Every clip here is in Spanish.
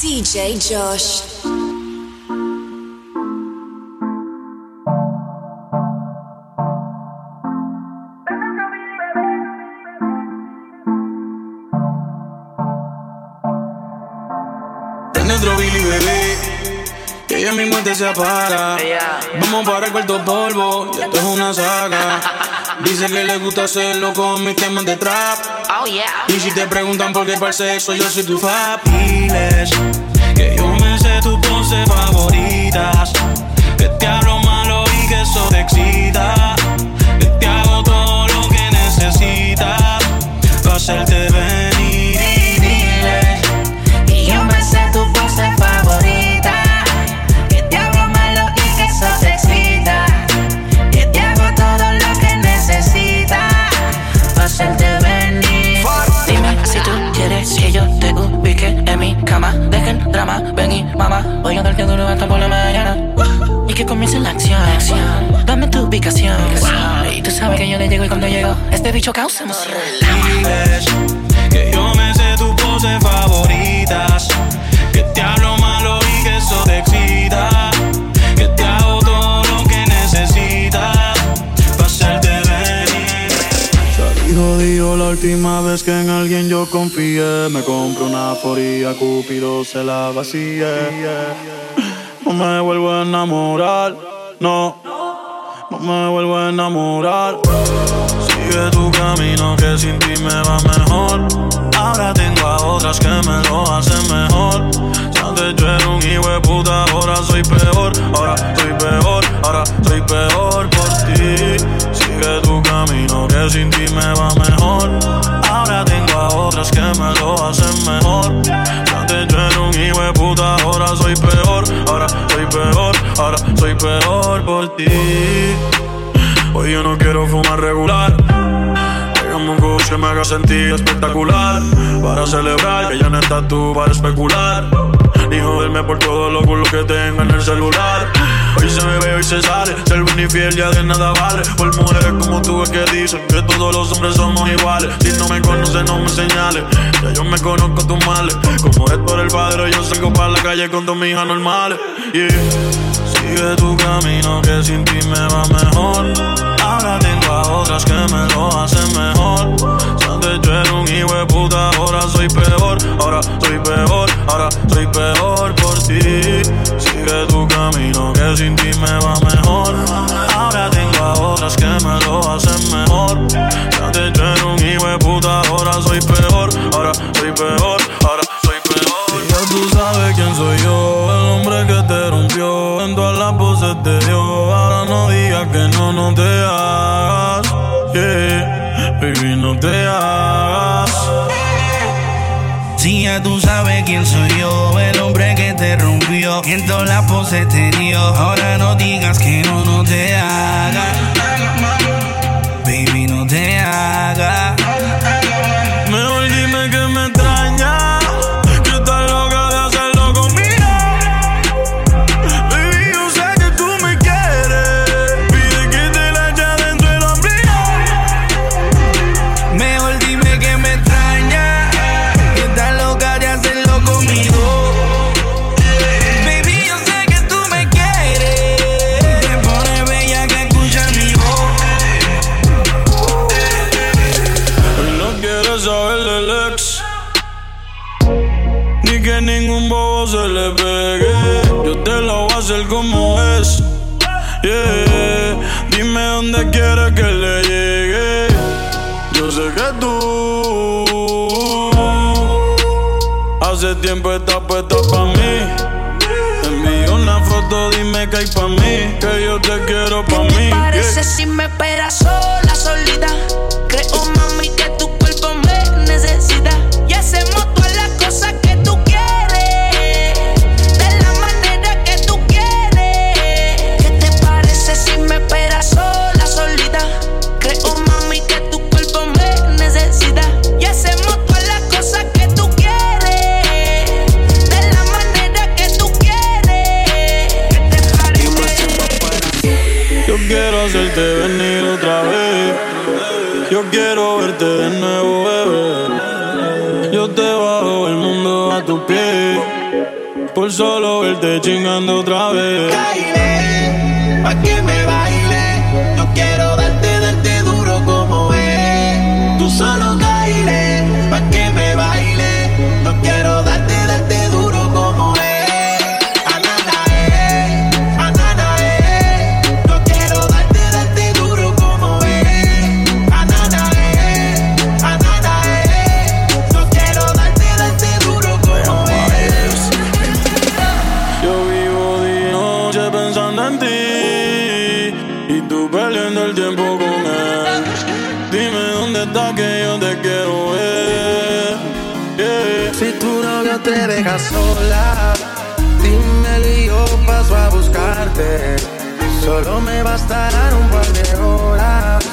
DJ Josh. Dentro Billy bebé, que ella misma te se apaga. Vamos para el cuarto polvo, y esto es una saga. Dice que le gusta hacerlo con mis temas de trap. Oh yeah. Y si te preguntan por qué para sexo, yo soy tu fapiles. Que yo me sé tus poses favoritas. Que te hablo malo y que eso te excita. Que te hago todo lo que necesitas. Para hacerte Drama, ven y mamá. Voy a darte duro hasta por la mañana. Y que comience la acción. Dame tu ubicación. Y tú sabes que yo le llego y cuando llego, este bicho causa emoción. Diles que yo me sé tus poses favoritas. Que te hablo malo y que eso te excita. Última vez que en alguien yo confié. Me compré una foría, Cupido se la vacía. No me vuelvo a enamorar, no. No me vuelvo a enamorar. Sigue tu camino que sin ti me va mejor. Ahora tengo a otras que me lo hacen mejor. Antes yo era un hijo puta, ahora soy peor. Ahora soy peor, ahora soy peor por ti. Sigue tu camino que sin ti me va mejor. Ahora tengo a otras que me lo hacen mejor. Antes yo era un hijo de puta, ahora soy peor. Ahora soy peor, ahora soy peor por ti. Hoy yo no quiero fumar regular. Pégame un kush que me haga sentir espectacular. Para celebrar que ya no estás tú para especular. Ni joderme por todo lo culo que tengo en el celular. Hoy se me ve, hoy se sale. Ser buen y fiel ya de nada vale. Por mujeres como tú es que dicen que todos los hombres somos iguales. Si no me conoces, no me señales. Ya yo me conozco tus males. Como es por el padre, yo salgo para la calle con dos mis hijas normales. Yeah. Sigue tu camino que sin ti me va mejor. Ahora tengo a otras que me lo hacen mejor. Antes yo era un hijo de puta, ahora soy peor. Ahora soy peor, ahora soy peor por ti. Sigue tu camino que sin ti me va mejor. Ahora tengo a otras que me lo hacen mejor. Antes yo era un hijo de puta, ahora soy peor. Ahora soy peor, ahora soy peor. Y ya tú sabes quién soy yo, el hombre que te rompió. En todas las voces te dio. Ahora no digas que no, no te hagas. Yeah, baby, no te hagas. Ya tú sabes quién soy yo, el hombre que te rompió, en todas las poses te dio. Ahora no digas que no, no te hagas. Baby, no te hagas. Pa' mí. Que yo te quiero pa' ¿Qué mí. te parece yeah. si me esperas sola, solita? Yo quiero verte de nuevo, bebé. Yo te bajo el mundo a tus pies. por solo verte chingando otra vez. Caile, pa' que me baile. Sola, y yo paso a buscarte. Solo me bastarán un par de horas.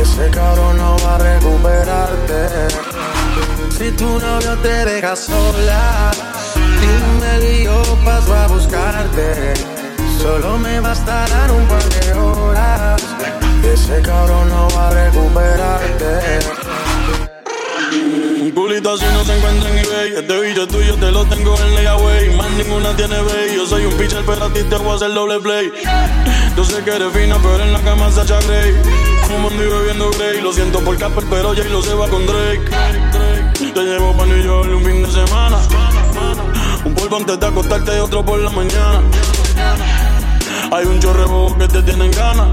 Ese cabrón no va a recuperarte. Si tu novio te deja sola, dímelo y yo paso a buscarte. Solo me bastarán un par de horas. Ese cabrón no va a recuperarte. Un culito así no se encuentra en eBay. Este es tuyo, te lo tengo en layaway. Más ninguna tiene bay. Yo soy un pitcher, pero a ti te voy a hacer doble play. Yo sé que eres fina, pero en la cama se echa Grey. Fumando y bebiendo Grey. Lo siento por Casper, pero Jay lo se va con Drake. Te llevo pa' New York un fin de semana. Un polvo antes de acostarte y otro por la mañana. Hay un chorrebo que te tienen ganas.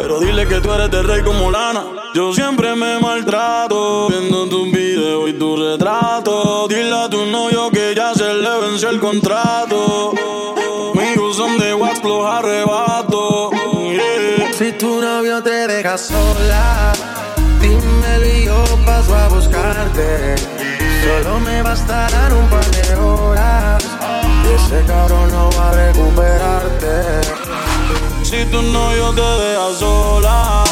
Pero dile que tú eres de rey como lana. Yo siempre me maltrato viendo tus videos y tu retrato. Dile a tu novio que ya se le venció el contrato. Amigos son de wax, los arrebato. Si tu novio te deja sola, dímelo y yo paso a buscarte. Solo me bastarán un par de horas. Y ese cabrón no va a recuperarte. Si tu novio te deja sola,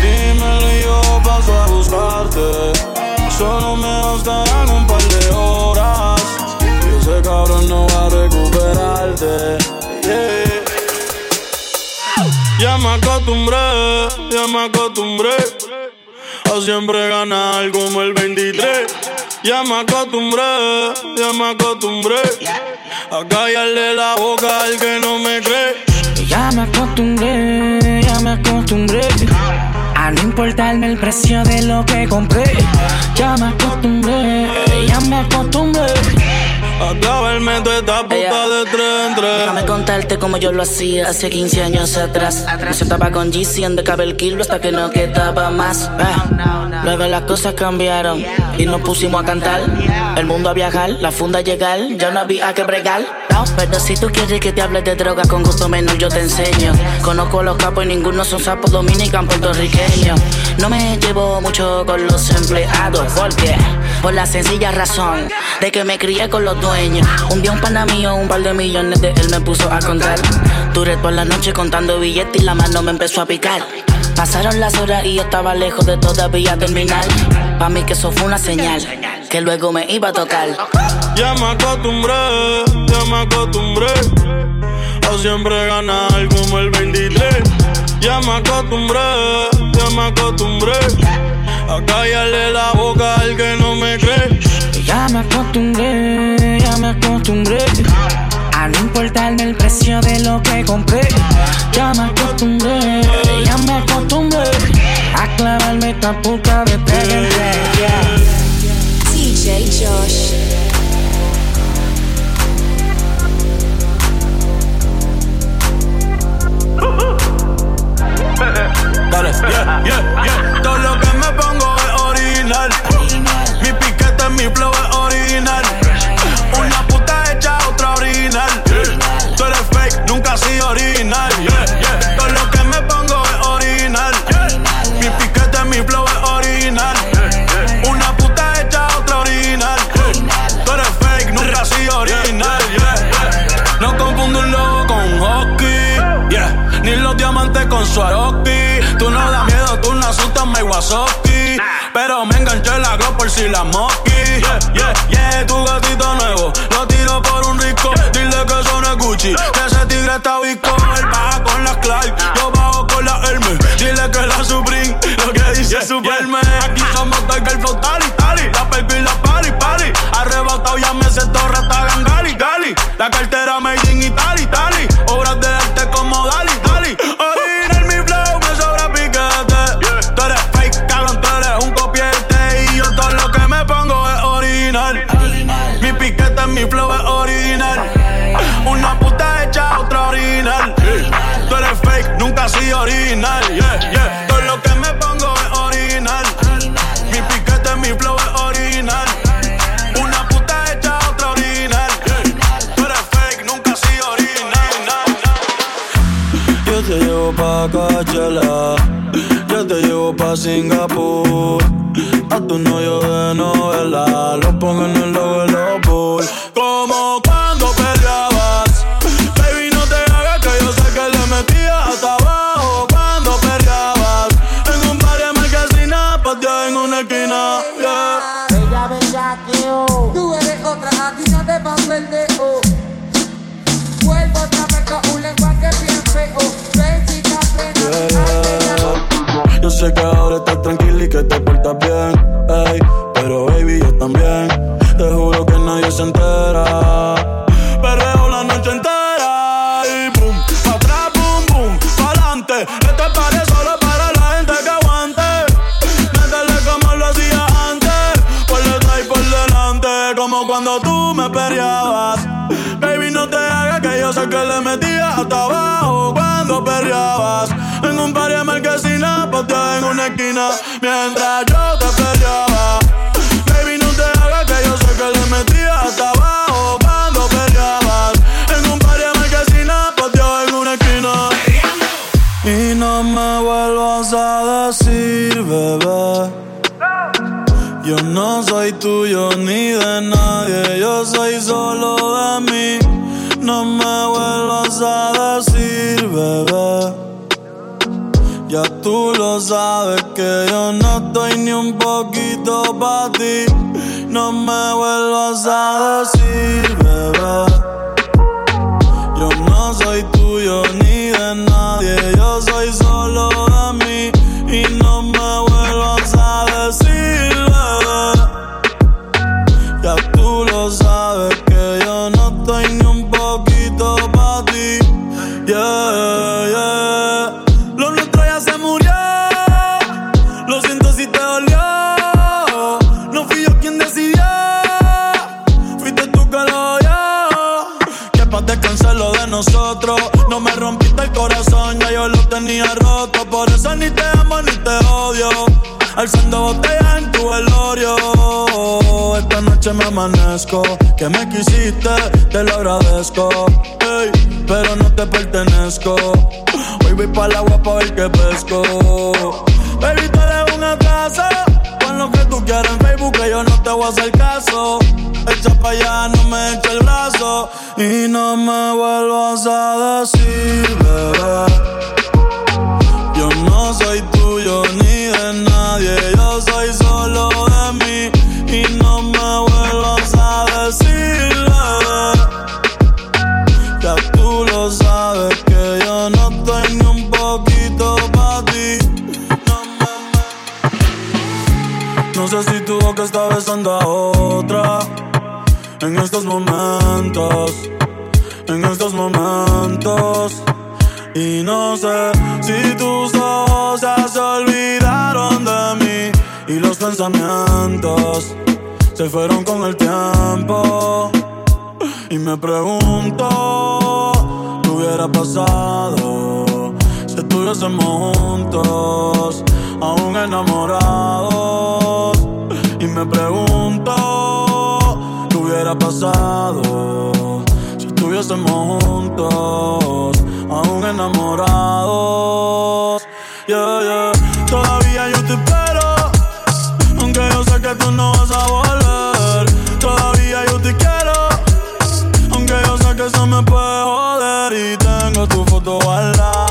dímelo y yo paso a buscarte. Solo me bastarán un par de horas. Y ese cabrón no va a recuperarte. Ya me acostumbré, ya me acostumbré a siempre ganar como el 23. Ya me acostumbré, ya me acostumbré a callarle la boca al que no me cree. Ya me acostumbré, ya me acostumbré a no importarme el precio de lo que compré. Ya me acostumbré, ya me acostumbré. A clavarme toda esta puta Ella. de tres en tres. Déjame contarte como yo lo hacía hace 15 años atrás. Me sentaba con GC en de el kilo hasta que no quedaba más. Ah. Luego las cosas cambiaron y nos pusimos a cantar. El mundo a viajar, la funda a llegar, ya no había que bregar. Pero si tú quieres que te hable de droga con gusto menos yo te enseño. Conozco a los capos y ninguno son sapos dominicanos puertorriqueños. No me llevo mucho con los empleados porque por la sencilla razón de que me crié con los Un día un pana mío, un par de millones de él me puso a contar. Duré por la noche contando billetes y la mano me empezó a picar. Pasaron las horas y yo estaba lejos de todavía terminar. Pa' mí que eso fue una señal que luego me iba a tocar. Ya me acostumbré, ya me acostumbré a siempre ganar como el 23. Ya me acostumbré, ya me acostumbré a callarle la boca al que no me cree. Ya me acostumbré, ya me acostumbré a no importarme el precio de lo que compré. Ya me acostumbré, ya me acostumbré a clavarme esta puta de tres, yeah. DJ Josh. Dale, yeah, yeah, yeah. Todo lo que me pongo es original. Mi piquete, mi flow es original. Una puta hecha, otra original. Tú eres fake, nunca has sido original. Yeah, yeah. Todo lo que me pongo es original. Mi piquete, mi flow es original. Una puta hecha, otra original. Tú eres fake, nunca has sido original. No confundo un lobo con un hockey. Yeah. Ni los diamantes con Swarovski. Pero me enganché la glow por si la mosqui. Yeah, yeah, yeah, tu gatito nuevo. Lo tiro por un rico. Dile que eso no es Gucci. Que ese tigre está visco. Él baja con las Clark. Yo bajo con la Hermes. Dile que la Supreme. Lo que dice Superman. Aquí somos Tiger Flow, tali, tali. La baby, la party, party. Arrebatado ya me siento rata gangali. original, vuelvas a decir, bebé. Ya tú lo sabes que yo no estoy ni un poquito para ti. No me vuelvas a decir, bebé. Yo no soy tuyo ni de nadie, yo soy Que me quisiste, te lo agradezco. Ey, pero no te pertenezco. Hoy voy para el agua ver que pesco. Baby, tú eres un atraso. Pon lo que tú quieras en Facebook, que yo no te voy a hacer caso. Echa pa' allá, no me echa el brazo. Y no me vuelvas a decir, bebé. Yo no soy tuyo ni de nadie, está besando a otra. En estos momentos, en estos momentos. Y no sé si tus ojos se olvidaron de mí. Y los pensamientos se fueron con el tiempo. Y me pregunto, ¿qué hubiera pasado si estuviésemos juntos, aún enamorados? Me pregunto, ¿qué hubiera pasado si estuviésemos juntos, aún enamorados? Yeah, yeah. Todavía yo te espero, aunque yo sé que tú no vas a volver. Todavía yo te quiero. Aunque yo sé que eso me puede joder y tengo tu foto guardada.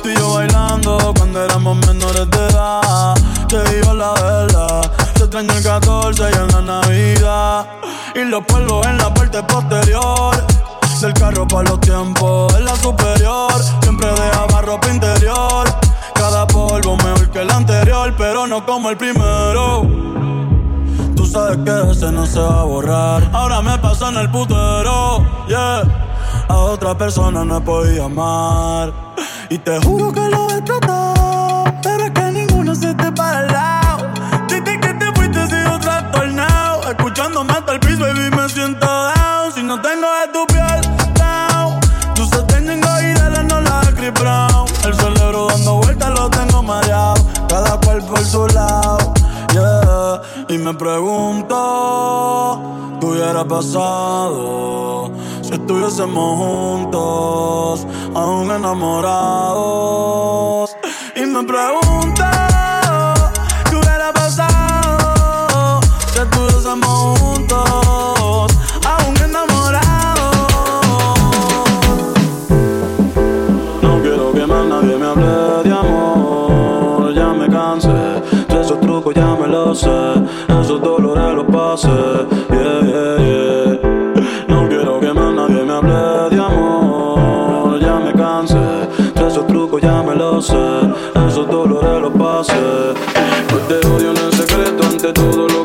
Tú y yo bailando cuando éramos menores de edad. Te digo la verdad, te extraño el 14 y en Y los polvos en la parte posterior. Del carro para los tiempos, en la superior. Siempre dejaba ropa interior. Cada polvo mejor que el anterior, pero no como el primero. Tú sabes que ese no se va a borrar. Ahora me paso en el putero, yeah. A otra persona no podido amar. Y te juro que lo he tratado. El baby, me siento down. Si no tengo de tu piel, down. Tú se tengo y de la no la Chris Brown. El cerebro dando vueltas por su lado. Yeah. Y me pregunto, ¿qué hubiera pasado si estuviésemos juntos, aún enamorados? Y me pregunto, Yeah, yeah, yeah. No quiero que más nadie me hable de amor, ya me cansé. Esos trucos ya me lo sé, esos dolores los pasé. No te odio en el secreto, ante todo lo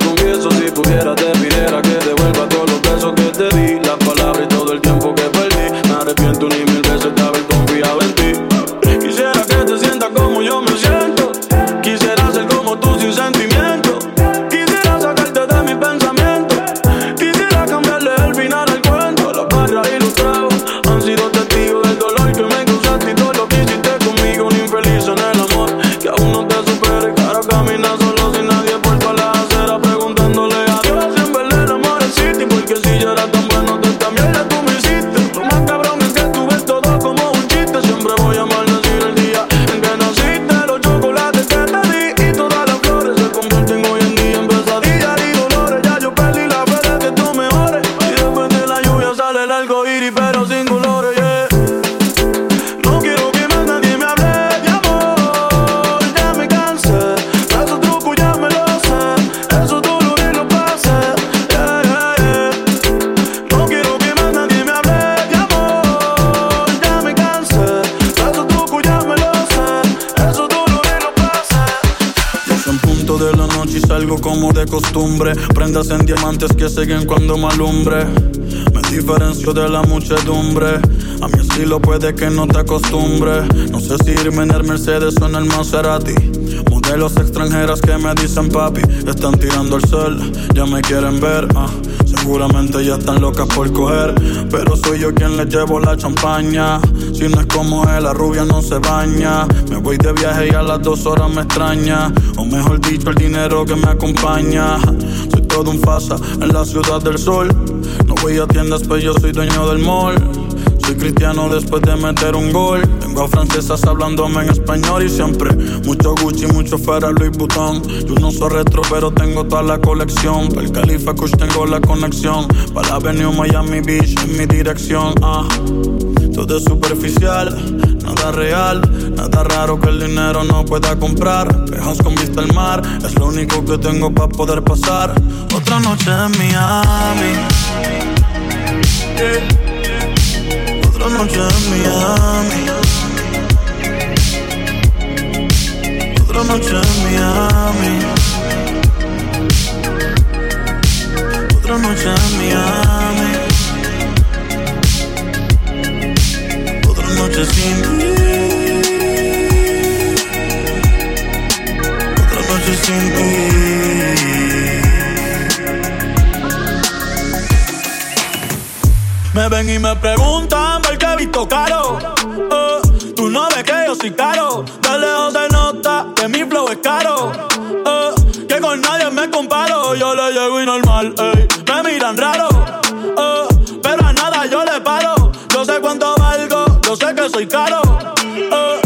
cuando me alumbre. Me diferencio de la muchedumbre. A mi estilo puede que no te acostumbre. No sé si irme en el Mercedes o en el Maserati. Modelos extranjeras que me dicen papi. Están tirando el sol, ya me quieren ver. ah. Seguramente ya están locas por coger. Pero soy yo quien les llevo la champaña. Si no es como él, la rubia no se baña. Me voy de viaje y a las dos horas me extraña. O mejor dicho, el dinero que me acompaña. Todo un fasa en la ciudad del sol. No voy a tiendas, pues yo soy dueño del mall. Soy cristiano después de meter un gol. Tengo a francesas hablándome en español y siempre mucho Gucci, mucho Ferrari Louis Vuitton. Yo no soy retro, pero tengo toda la colección. Para el Califa Kush tengo la conexión. Para la Avenue Miami Beach en mi dirección. Ah. Todo es superficial, nada real, nada raro que el dinero no pueda comprar. Pejas con vista al mar, es lo único que tengo para poder pasar. Otra noche en Miami. Yeah. Otra noche en Miami. Otra noche en Miami. Otra noche en Miami. Noche sin ti. Otra noche sin ti. Me ven y me preguntan por qué he visto caro. Eh, tú no ves que yo soy caro. De lejos se nota que mi flow es caro. Eh, que con nadie me comparo. Yo le llego y normal, ey. Soy caro. eh,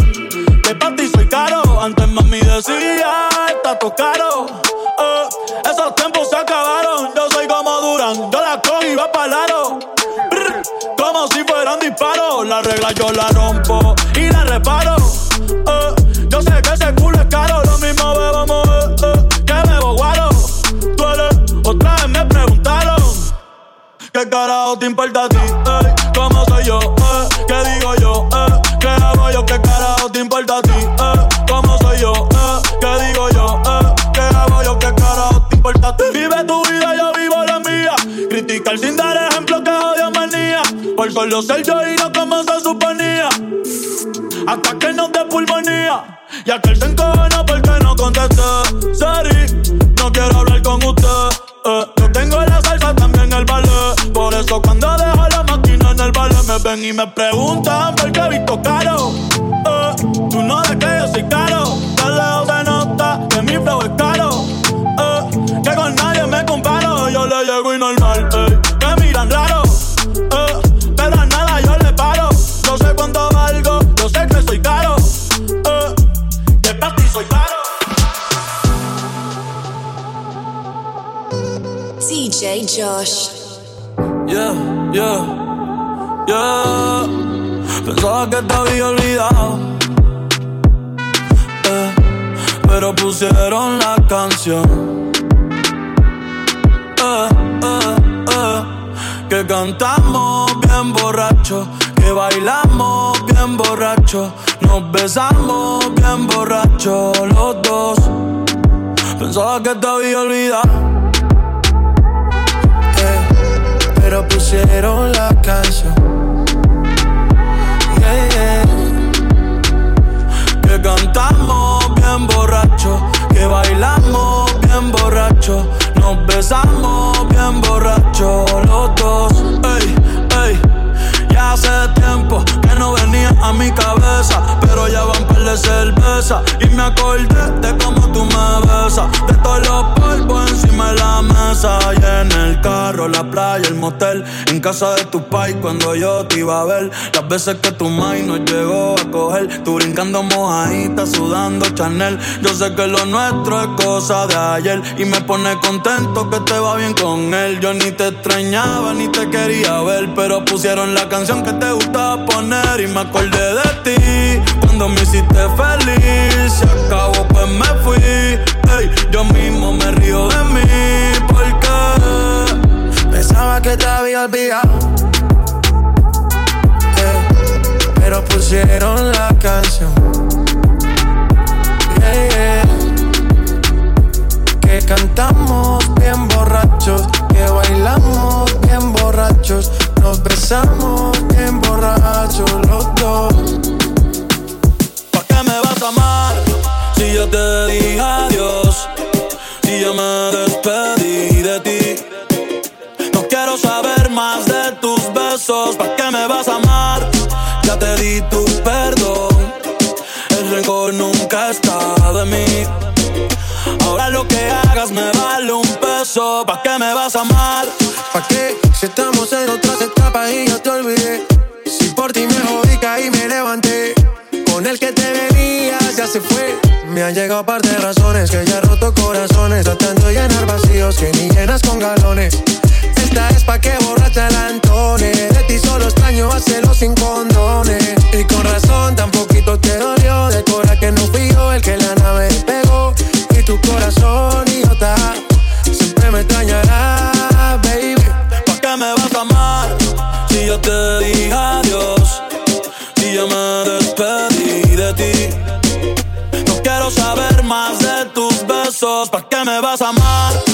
que para ti soy caro. Antes mami decía, está todo caro. eh, esos tiempos se acabaron. Yo soy como Duran, yo la cojo y va para aro. Brr, Como si fueran disparos. La regla yo la rompo y la reparo. Y aquel se carro, la playa, el motel, en casa de tu pai cuando yo te iba a ver, las veces que tu mai nos llegó a coger, tú brincando mojadita, sudando Chanel, yo sé que lo nuestro es cosa de ayer y me pone contento que te va bien con él, yo ni te extrañaba ni te quería ver, pero pusieron la canción que te gustaba poner y me acordé de ti cuando me hiciste feliz, se acabó pues me fui, ey, yo mismo me río de mí porque Pensaba que te había olvidado. Eh, pero pusieron la canción. Yeah. Que cantamos bien borrachos, que bailamos bien borrachos, nos besamos bien borrachos los dos. ¿Pa' qué me vas a amar? Si yo te dije adiós, si yo me despedí de ti. Saber más de tus besos. ¿Pa' qué me vas a amar? Ya te di tu perdón. El rencor nunca está de mí. Ahora lo que hagas me vale un peso. ¿Pa' qué me vas a amar? ¿Pa' qué? Si estamos en otras etapas y yo te olvidé. Si por ti me jodí, caí, me levanté. Con el que te venías ya se fue. Me han llegado par de razones que ya he roto corazones. Tratando de llenar vacíos que ni llenas con galones. Es pa' que borracha la Antone. De ti solo extraño hacerlo sin condones. Y con razón, tan poquito te dolió. De cora que no fui yo el que la nave pegó. Y tu corazón, idiota, siempre me extrañará, baby. ¿Pa' qué me vas a amar? Si yo te dije adiós, si yo me despedí de ti. No quiero saber más de tus besos. ¿Pa' qué me vas a amar?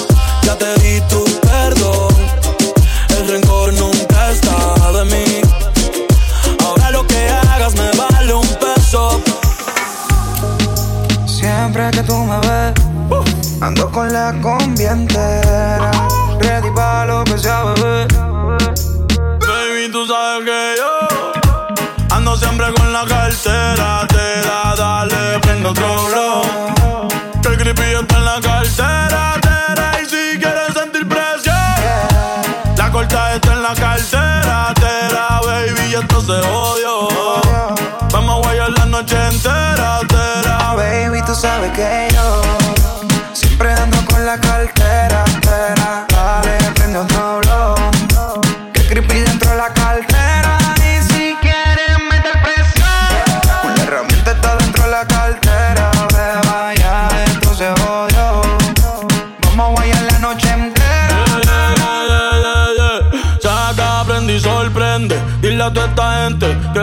Ando con la combi entera. Ready pa' lo que sea, bebé. Baby, tú sabes que yo ando siempre con la cartera. Te da, dale, prendo otro blow. Que el creepy está en la cartera. tera, Y si quieres sentir presión, la corta está en la cartera. Tera, baby, esto se odio. Vamos a guayar la noche entera. Tera, Baby, tú sabes que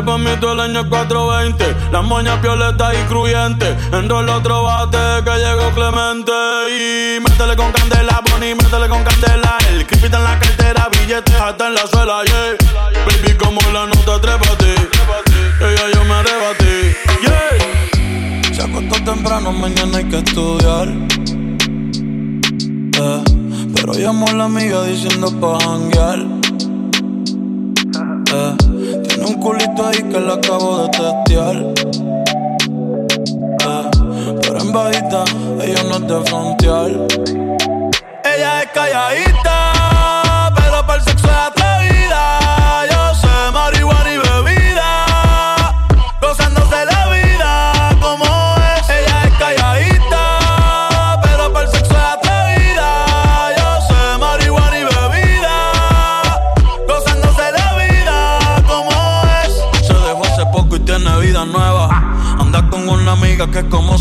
mí todo el año es 420. Las moñas violetas y cruyentes. Enrola otro bate que llegó Clemente. Y métele con candela, Bonnie, métele con candela. El creepy en la cartera, billetes hasta en la suela, yeah. Baby, como la nota, trépate. Ella yo me arrebaté, yeah. Se acostó temprano, mañana hay que estudiar. Eh, pero llamó a la amiga diciendo pa' janguear. Eh, tiene un culito ahí que la acabo de testear. Eh, pero en bajita, ella no es de frontear. Ella es calladita, pero para el sexo es atrevida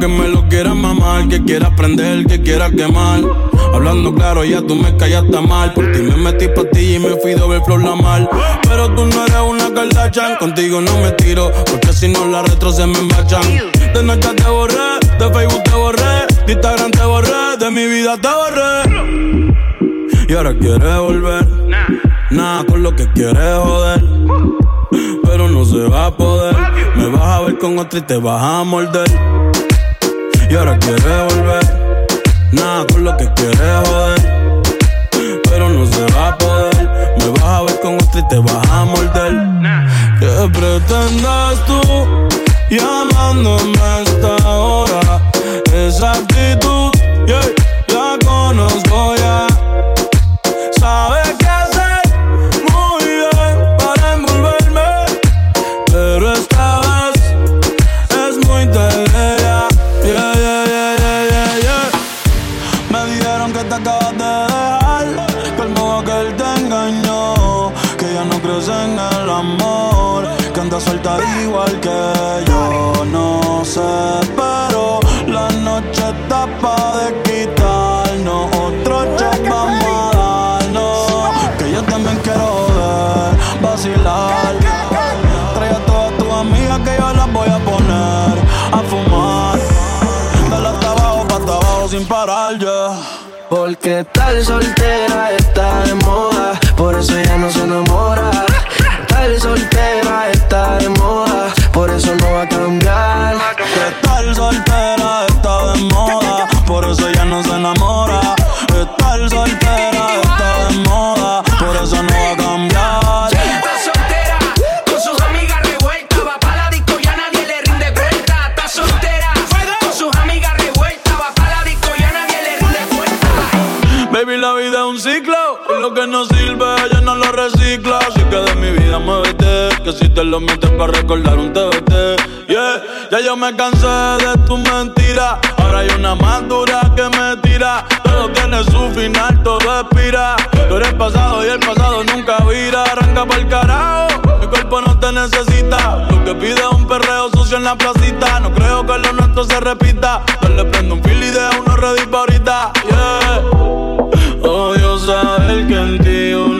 que me lo quieras mamar, que quieras prender, que quieras quemar. Hablando claro, ya tú me callaste mal. Por ti me metí ti y me fui doble flor la mal. Pero tú no eres una Kardashian, contigo no me tiro, porque si no la retro se me embachan. De Nacha te borré, de Facebook te borré, de Instagram te borré, de mi vida te borré. Y ahora quieres volver, nada con lo que quieres joder. Pero no se va a poder, me vas a ver con otra y te vas a morder y ahora quiere volver. Nada con lo que quiere joder, pero no se va a poder. Me vas a ver con otra y te vas a morder. ¿Qué pretendes tú llamándome a esta hora? Esa actitud, yeah, la conozco ¿Qué tal soltera? que si te lo mientes para recordar un TBT. Yeah, ya yo me cansé de tu mentira. Ahora hay una más dura que me tira. Todo tiene su final, todo expira. Tú eres pasado y el pasado nunca vira. Arranca para el carajo, mi cuerpo no te necesita. Lo que pide es un perreo sucio en la placita. No creo que lo nuestro se repita. Yo le prendo un fil y dejo una red ahorita. Yeah, oh, odio saber que en ti una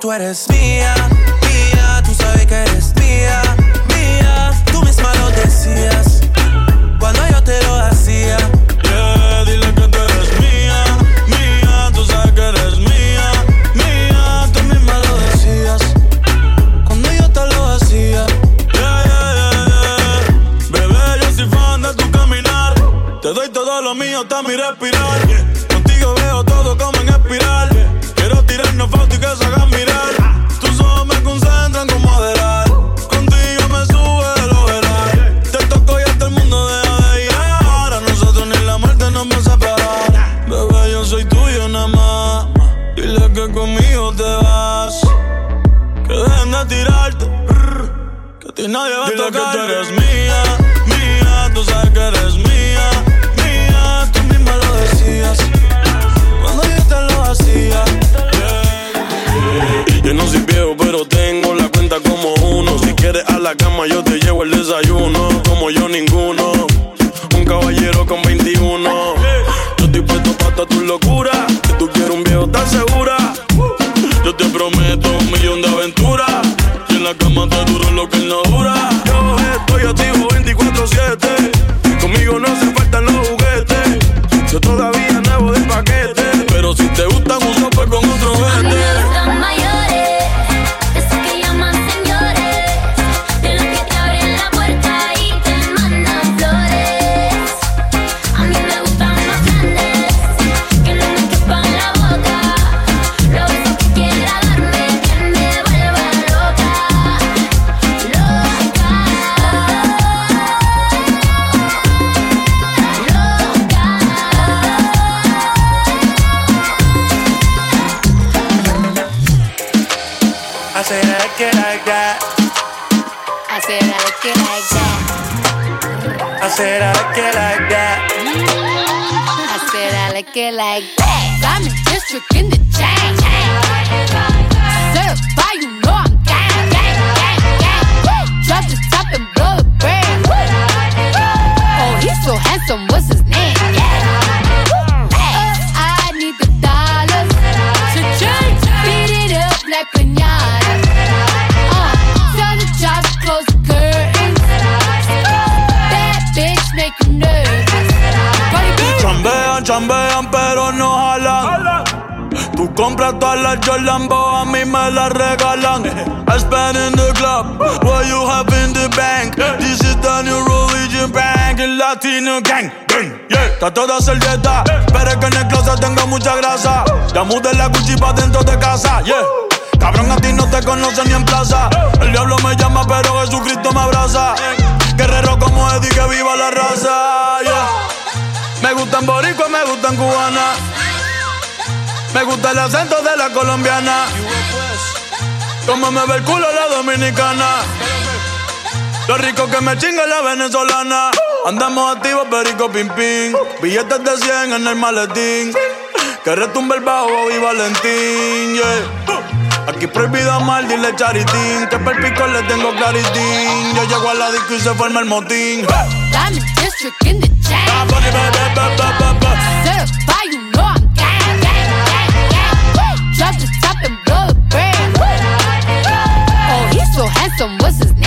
tú eres mía. yo tengo la cuenta como uno. Si quieres a la cama, yo te llevo el desayuno. Como yo ninguno, un caballero con 21. Yo estoy puesto para tu locura. Si tú quieres un viejo, estás segura. Yo te prometo un millón de aventuras. Y en la cama te duro lo que no dura. Trato de hacer pero es que en el closet tengo mucha grasa. Uh. Ya mudé la cuchipa dentro de casa, Cabrón, a ti no te conocen ni en plaza. El diablo me llama, pero Jesucristo me abraza. Guerrero como Eddie, que viva la raza. Me gustan boricua, me gustan cubana. Me gusta el acento de la colombiana. Como me ve el culo la dominicana. Lo rico que me chinga la venezolana. Andamos activos, perico, pim, pim. Billetes de 100 en el maletín. Que retumbe el bajo y Valentín, yeah. Aquí prohibido amar, dile charitín. Que per pico le tengo claritín. Yo llego a la disco y se forma el motín. Diamond District in the chain. Ah. Certified, you know I'm gang, gang, gang, gang. Drop the top and blow the brand. Oh, he's so handsome, what's his name?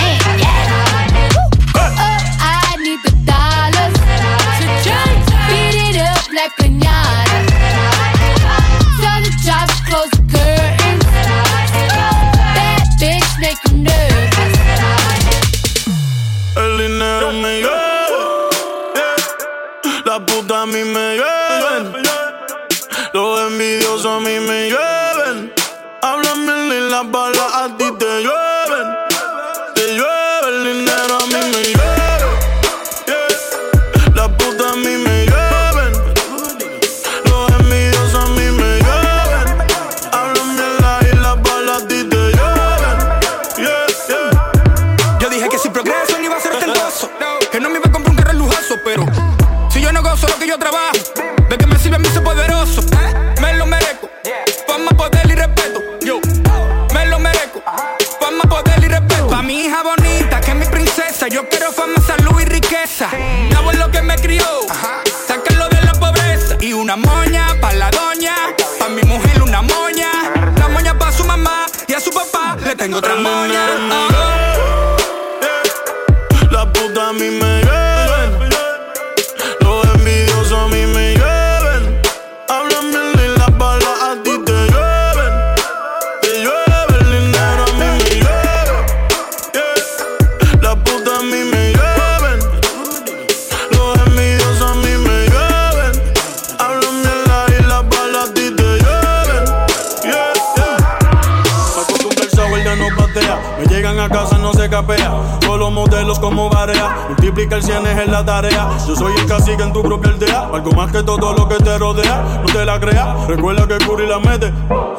Tarea. Yo soy el cacique en tu propia aldea. Algo más que todo lo que te rodea. No te la creas. Recuerda que Curry la mete.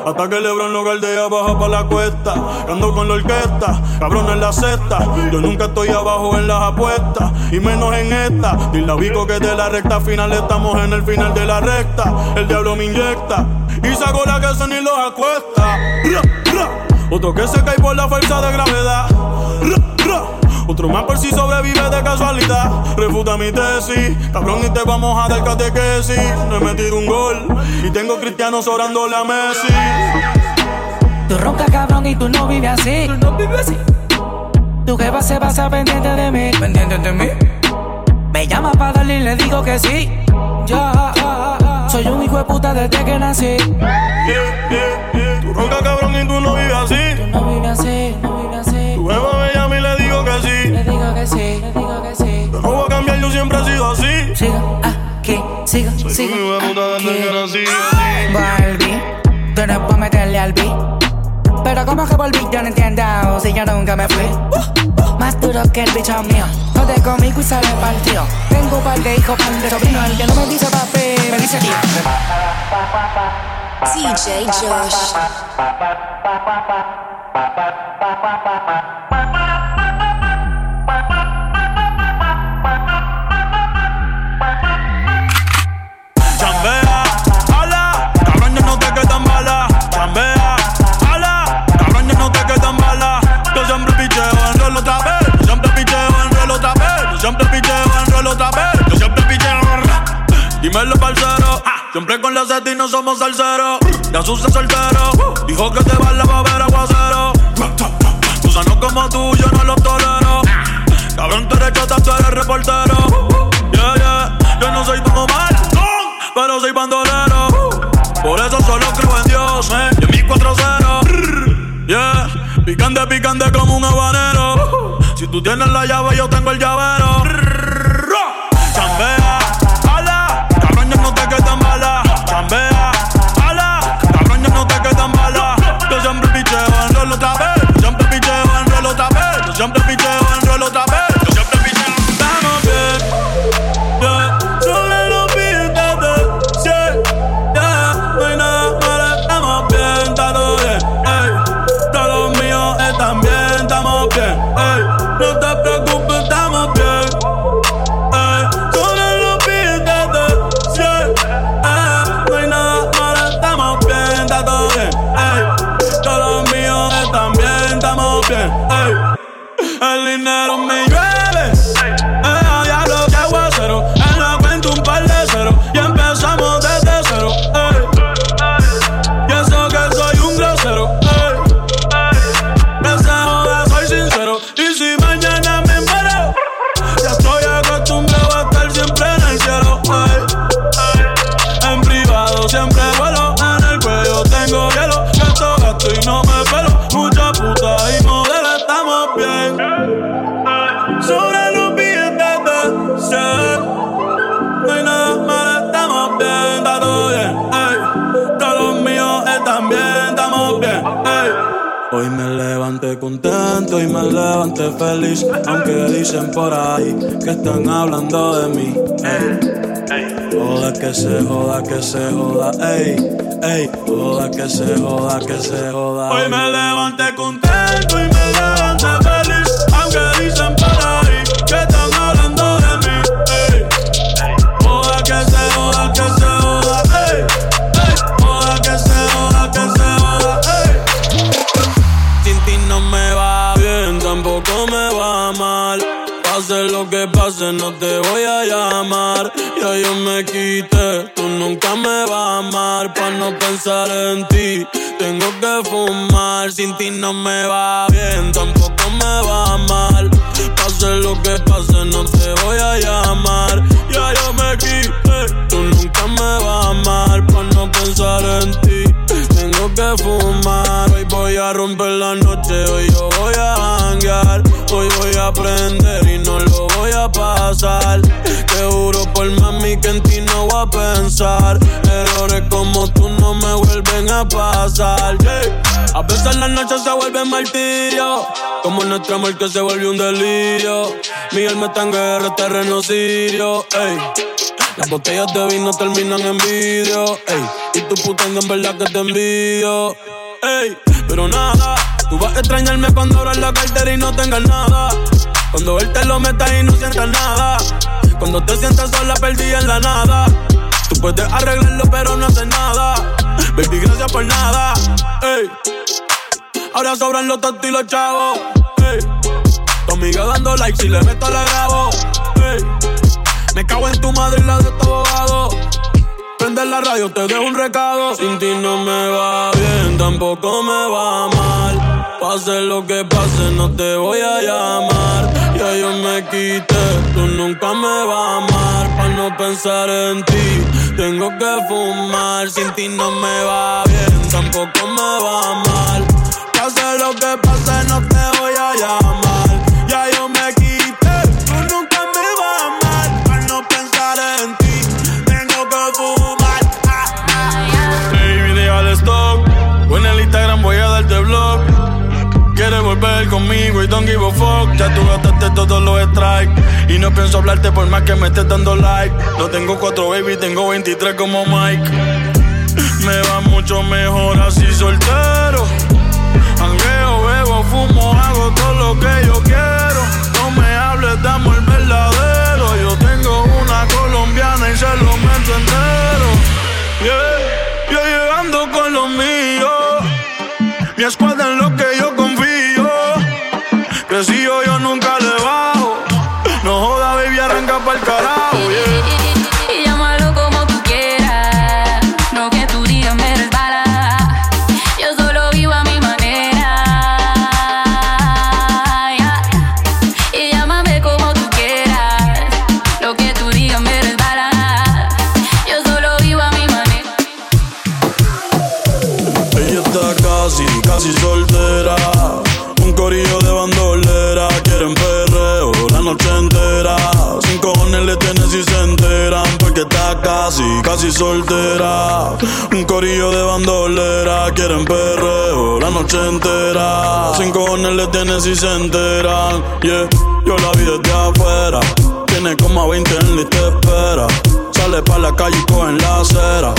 Hasta que Lebron lo galdea, baja pa' la cuesta. Ando con la orquesta. Cabrón en la cesta. Yo nunca estoy abajo en las apuestas. Y menos en esta. Dile a Vico que de la recta final estamos en el final de la recta. El diablo me inyecta. Y saco la se ni los acuesta. Ra, ra. Otro que se cae por la fuerza de gravedad. Ra, ra. Otro más por si sobrevive de casualidad. Refuta mi tesis, cabrón, y te vamos a dar catequesis. No he metido un gol y tengo cristianos orándole a Messi. Tú roncas cabrón y tú no vives así. Tú no vives así. Tu jefa se pasa pendiente de mí. ¿Pendiente de mí? Me llama para darle y le digo que sí. Yo soy un hijo de puta desde que nací. Yeah, yeah, yeah. Tú ronca cabrón y tú no vives así. Tú no vives así, no vives así. Tu que sí, le digo que sí. No voy a cambiar, yo siempre he sido así. Siga aquí, siga, Soy puta desde que nací. Barbie, tú no es pa' meterle al beat. Pero como que volví, yo no entiendo si yo nunca me fui. Más duro que el bicho mío. Jode conmigo y sale partido. Tengo un par de hijos, par de sobrinos. El que no me dice papi, me dice tío. DJ Josh. Otra vez. Yo siempre picheo en rol otra vez. Yo siempre picheo en rol otra vez. Siempre picheo en Dímelo, parcero. Siempre con la seta y no somos salseros. Ya sus soltero. Dijo que te va la va a ver aguacero. Gusanos como tú, yo no los tolero. Cabrón, tú eres chota, tú eres reportero. Yeah, yeah. Yo no soy como mal, pero soy bandolero. Por eso solo creo en Dios, eh. Y en mi 4-0. Yeah. Picante, picante como un habanero. Si tú tienes la llave, yo tengo el llavero. Contento y me levanté feliz. Aunque dicen por ahí que están hablando de mí. Ey. Joda que se joda, que se joda, ey, ey. Joda que se joda, que se joda. Hoy me levanté contento y me pase, no te voy a llamar. Ya yo me quité, tú nunca me vas a amar. Pa' no pensar en ti, tengo que fumar. Sin ti no me va bien, tampoco me va mal. Pase lo que pase, no te voy a llamar. Ya yo me quité, tú nunca me vas a amar. Pa' no pensar en ti, tengo que fumar. Hoy voy a romper la noche, hoy yo voy a hanguear. Hoy voy a aprender juro por mami que en ti no voy a pensar. Errores como tú no me vuelven a pasar. yeah. A veces las noches se vuelven martirio. Como nuestro amor que se volvió un delirio. Mi alma está en guerra, terreno sirio. Las botellas de vino terminan en vidrio. Ey. Y tu putando en verdad que te envío. Ey. Pero nada, tú vas a extrañarme cuando abras la cartera y no tengas nada. Cuando él te lo meta y no sientas nada. Cuando te sientas sola, perdida en la nada. Tú puedes arreglarlo, pero no haces nada. Baby, gracias por nada. Ey. Ahora sobran los tontos y los chavos. Ey. Tu amiga dando like, si le meto la grabo. Me cago en tu madre y la de tu abogado. Prende la radio, te dejo un recado. Sin ti no me va bien, tampoco me va mal. Pase lo que pase, no te voy a llamar. Ya yo me quité, tú nunca me vas a amar. Pa' no pensar en ti, tengo que fumar. Sin ti no me va bien, tampoco me va mal. Pase lo que pase, no te voy a llamar. Volver conmigo y don't give a fuck. Ya tú gastaste todos los strikes. Y no pienso hablarte por más que me estés dando like. No tengo cuatro baby, tengo 23 como Mike. Me va mucho mejor así soltero. Hangueo, bebo, fumo, hago todo lo que yo quiero. No me hables de amor verdadero. Yo tengo una colombiana y se lo meto entero. Yeah, yo llegando con lo mío. Mi escuadra en lo que. Crecí yo, yo soltera. Un corillo de bandolera. Quieren perreo la noche entera. Sin cojones le tienen si se enteran. Yeah, yo la vi desde afuera. Tiene como a 20 en lista espera. Sale pa' la calle y coge en la acera.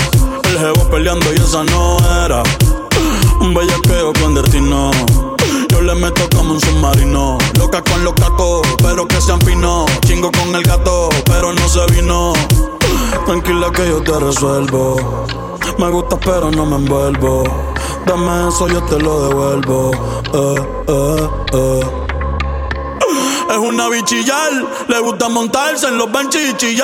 El jevo peleando y esa no era. Un bellaqueo clandestino. Yo le meto como un submarino. Loca con los cacos, pero que se afinó. Chingo con el gato, pero no se vino. Tranquila que yo te resuelvo. Me gusta, pero no me envuelvo. Dame eso, yo te lo devuelvo. Eh, eh, eh. Es una bichillar, le gusta montarse en los benches y.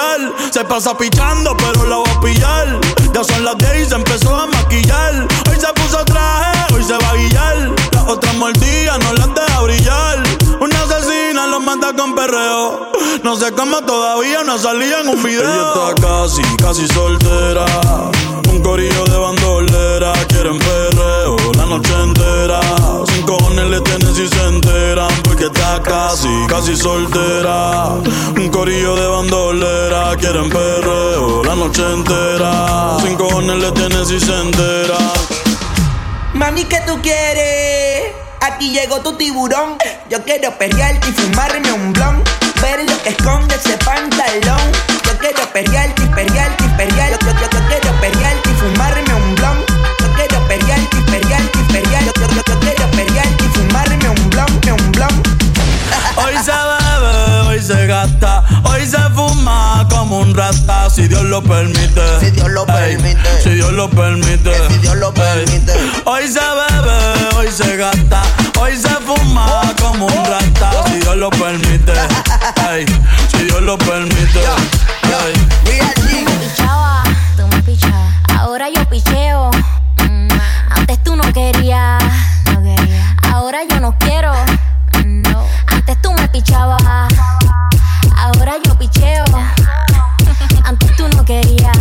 Se pasa pichando, pero la va a pillar. Ya son las 10 y se empezó a maquillar. Hoy se puso traje, hoy se va a guillar. Las otras mordidas no las deja brillar. Una asesina los manda con perreo. No sé cómo todavía no salía en un video. Ella está casi, casi soltera. Un corillo de bandolera. Quieren perreo la noche entera. Cojones le tienen si se enteran. Porque está casi, casi soltera. Un corillo de bandolera. Quieren perreo la noche entera. Sin cojones le tienen si se enteran. Mami, ¿qué tú quieres? Aquí llegó tu tiburón. Yo quiero perrearte y fumarme un blon. Ver lo que esconde ese pantalón. Yo quiero perrearte y perrearte y yo, hoy se gasta, hoy se fuma como un rata, si Dios lo permite. Si Dios lo permite. Si Dios lo permite. Si Dios lo permite. Hoy se bebe, hoy se gasta, hoy se fuma como un rata, si Dios lo permite. Ey, si Dios lo permite. Ey. pichaba, tú me pichabas. Ahora yo picheo. Mm, Antes tú no querías. Ahora yo no quiero. Antes tú me pichabas. Yo picheo. Antes tú no querías.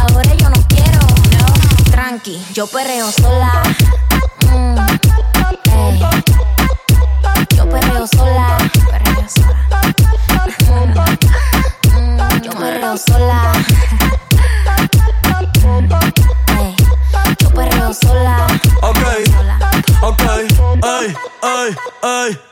Ahora yo no quiero. Tranqui, yo perreo sola. Mm. Yo perreo sola. Perreo. Mm, Yo perreo sola. Yo perreo sola. Ok, ok, ey, ey, ey.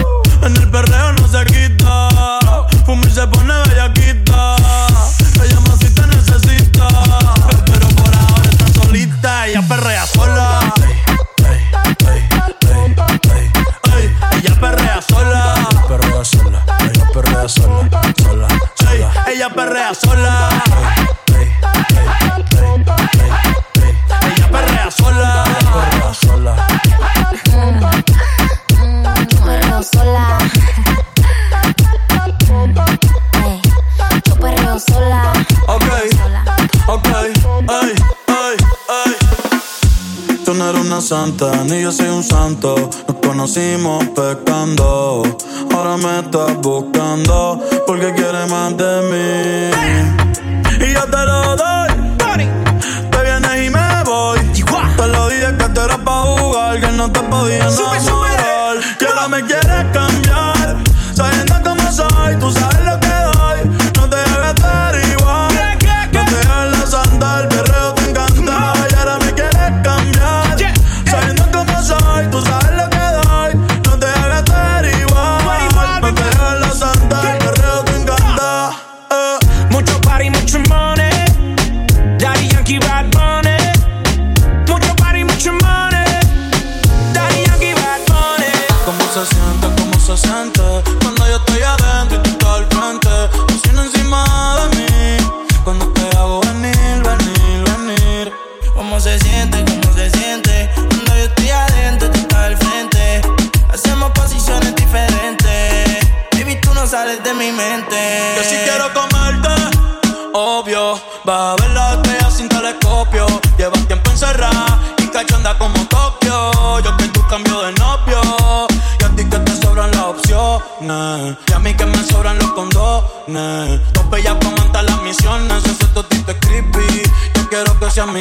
En el perreo no se quita. Fuma y se pone bellaquita. Ella más si te necesita. Pero por ahora está solita. Ella perrea sola. Ey, ella perrea sola. Perrea sola. Ella perrea sola. Sola. Ella perrea sola. Santa, ni yo soy un santo. Nos conocimos pecando. Ahora me estás buscando porque quieres más de mí. Y yo te lo doy. Te vienes y me voy. Te lo dije que tú eras pa' jugar, que no te podía enamorar. Y ahora me quieres cambiar, sabiendo cómo soy. Tú sabes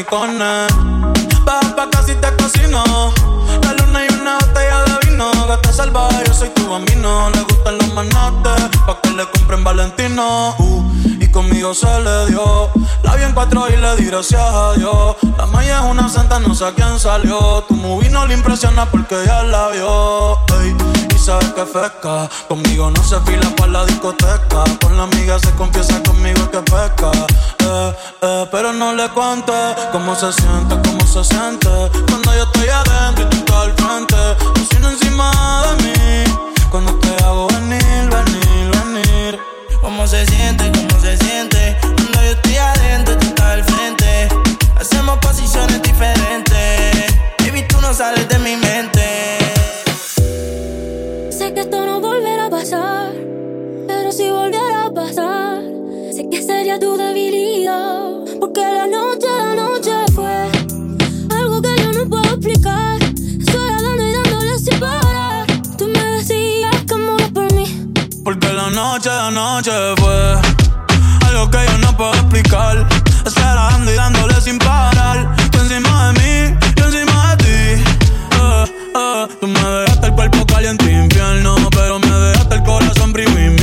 mi. Baja pa' casi te cocino. La luna y una botella de vino. Gata salvaje, yo soy tu bambino. Le gustan los manates. Pa' que le compren Valentino. Uh, y conmigo se le dio. La vi en cuatro y le di gracias a Dios. La maya es una santa, no sé a quién salió. Tu movie le impresiona porque ya la vio. Ey, y sabes que fresca. Conmigo no se fila para la discoteca. Con la amiga se confiesa conmigo que pesca. Eh, eh, pero no le cuente cómo se siente, cómo se siente. Cuando yo estoy adentro y tú estás al frente. Cocina encima de mí. Cuando te hago venir, venir, venir. ¿Cómo se siente? ¿Cómo se siente? Cuando yo estoy adentro, tú estás al frente. Hacemos posiciones diferentes. Baby, tú no sales de mi mente. Sería tu debilidad. Porque la noche, la noche fue algo que yo no puedo explicar. Estoy dando y dándole sin parar. Tú me decías que morías por mí. Porque la noche, la noche fue algo que yo no puedo explicar. Esperando y dándole sin parar. Tú encima de mí, yo encima de ti. Eh, eh, tú me dejaste el cuerpo caliente infierno. Pero me dejaste el corazón invierno.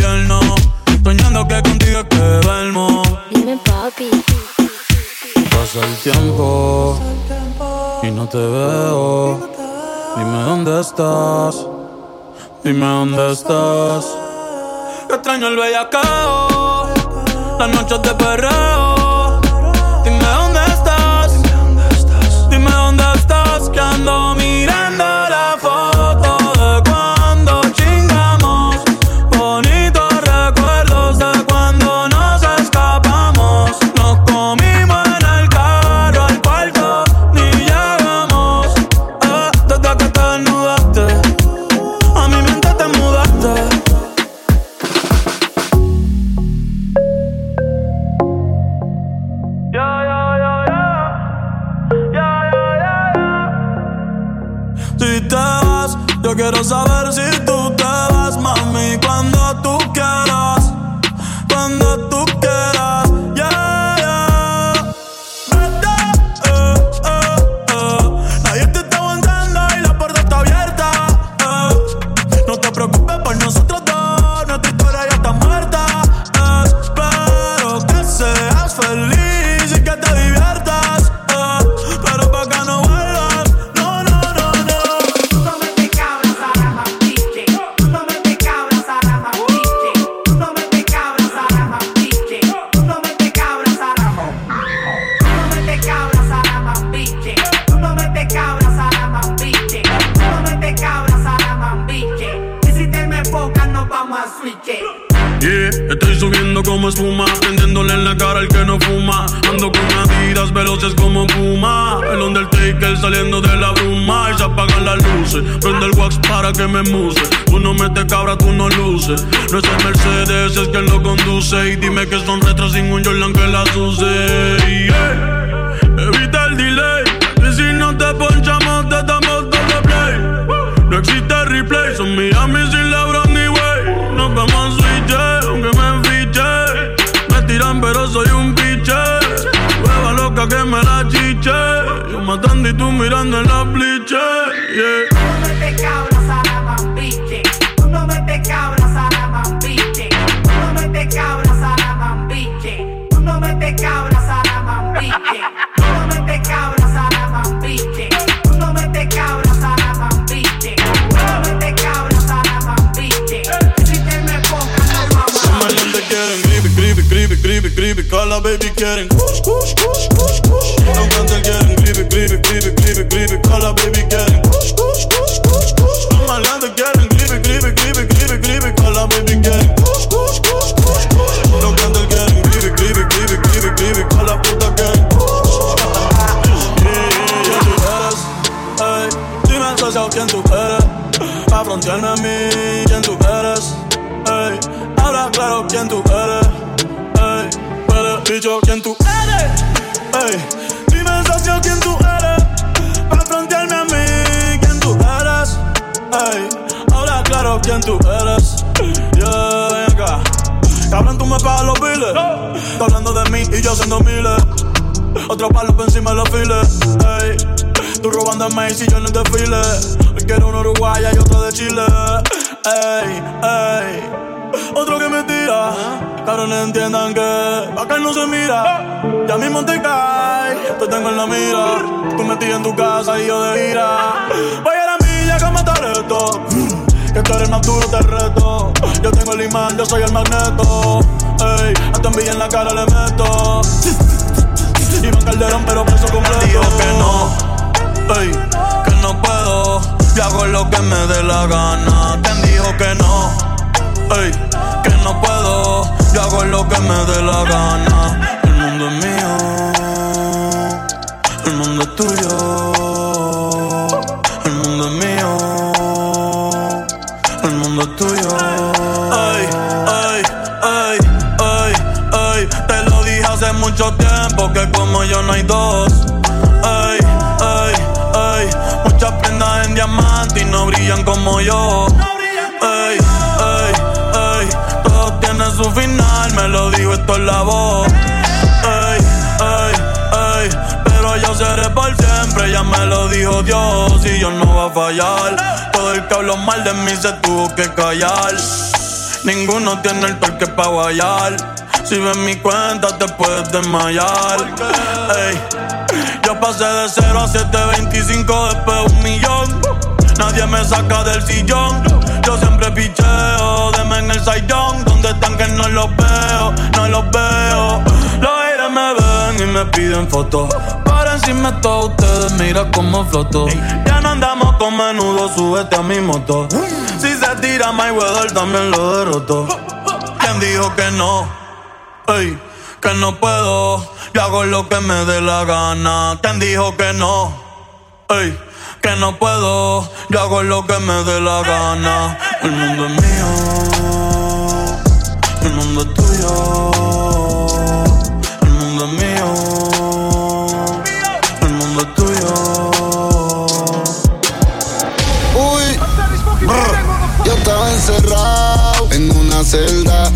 Soñando que contigo es que duermo. Dime, papi. Pasa el tiempo y no te veo. Dime dónde estás. Dime dónde estás. Extraño el bellacao. Las noches de perreo. Yo quiero frontearme a mí, quién tú eres, ey. Habla claro quién tú eres, ey. Pero dicho quién tú eres, ey. Dime, socio, quién tú eres. Pa' frontearme a mí, quién tú eres, ey. Habla claro quién tú eres, yeah, ven acá. Cabrón, tú me pagas los biles. Está hablando de mí y yo siendo miles. Otro palo por encima de los files. Ey. Tú Macy y yo en el desfile. Hoy quiero una uruguaya y otro de Chile. Ey, ey. Otro que me tira. Cabrones entiendan que acá no se mira. Ya mismo te cae. Te tengo en la mira. Tú metí en tu casa y yo de ira. Voy a la milla que matar esto. Que tú eres duro te reto. Yo tengo el imán, yo soy el magneto. Ey, hasta envidia en la cara le meto. Iván Calderón, pero peso completo. Dijo que no, ey, que no puedo. Yo hago lo que me dé la gana. ¿Quién dijo que no? Ey, que no puedo. Yo hago lo que me dé la gana. El mundo es mío. El mundo es tuyo. El mundo es mío. El mundo es tuyo. Ay, ay, ay, ay, ay. Te lo dije hace mucho tiempo que como yo no hay dos. Como yo. Ay, ay, ay. Todo tiene su final, me lo digo, esto es la voz. Ay, ay, ay. Pero yo seré por siempre, ya me lo dijo Dios. Y yo no va a fallar. Todo el que habló mal de mí se tuvo que callar. Ninguno tiene el torque pa' guayar. Si ves mi cuenta te puedes desmayar. Ey, yo pasé de 0 a 725 después un millón. Nadie me saca del sillón. Yo siempre picheo, deme en el sillón. Donde están que no los veo, no los veo. Los aires me ven y me piden fotos. Para encima todos ustedes, mira cómo floto. Ya no andamos con menudo, súbete a mi moto. Si se tira Mayweather, también lo derroto. ¿Quién dijo que no? Ey, que no puedo. Yo hago lo que me dé la gana. ¿Quién dijo que no? Ey, que no puedo. Yo hago lo que me dé la gana. El mundo es mío. El mundo es tuyo.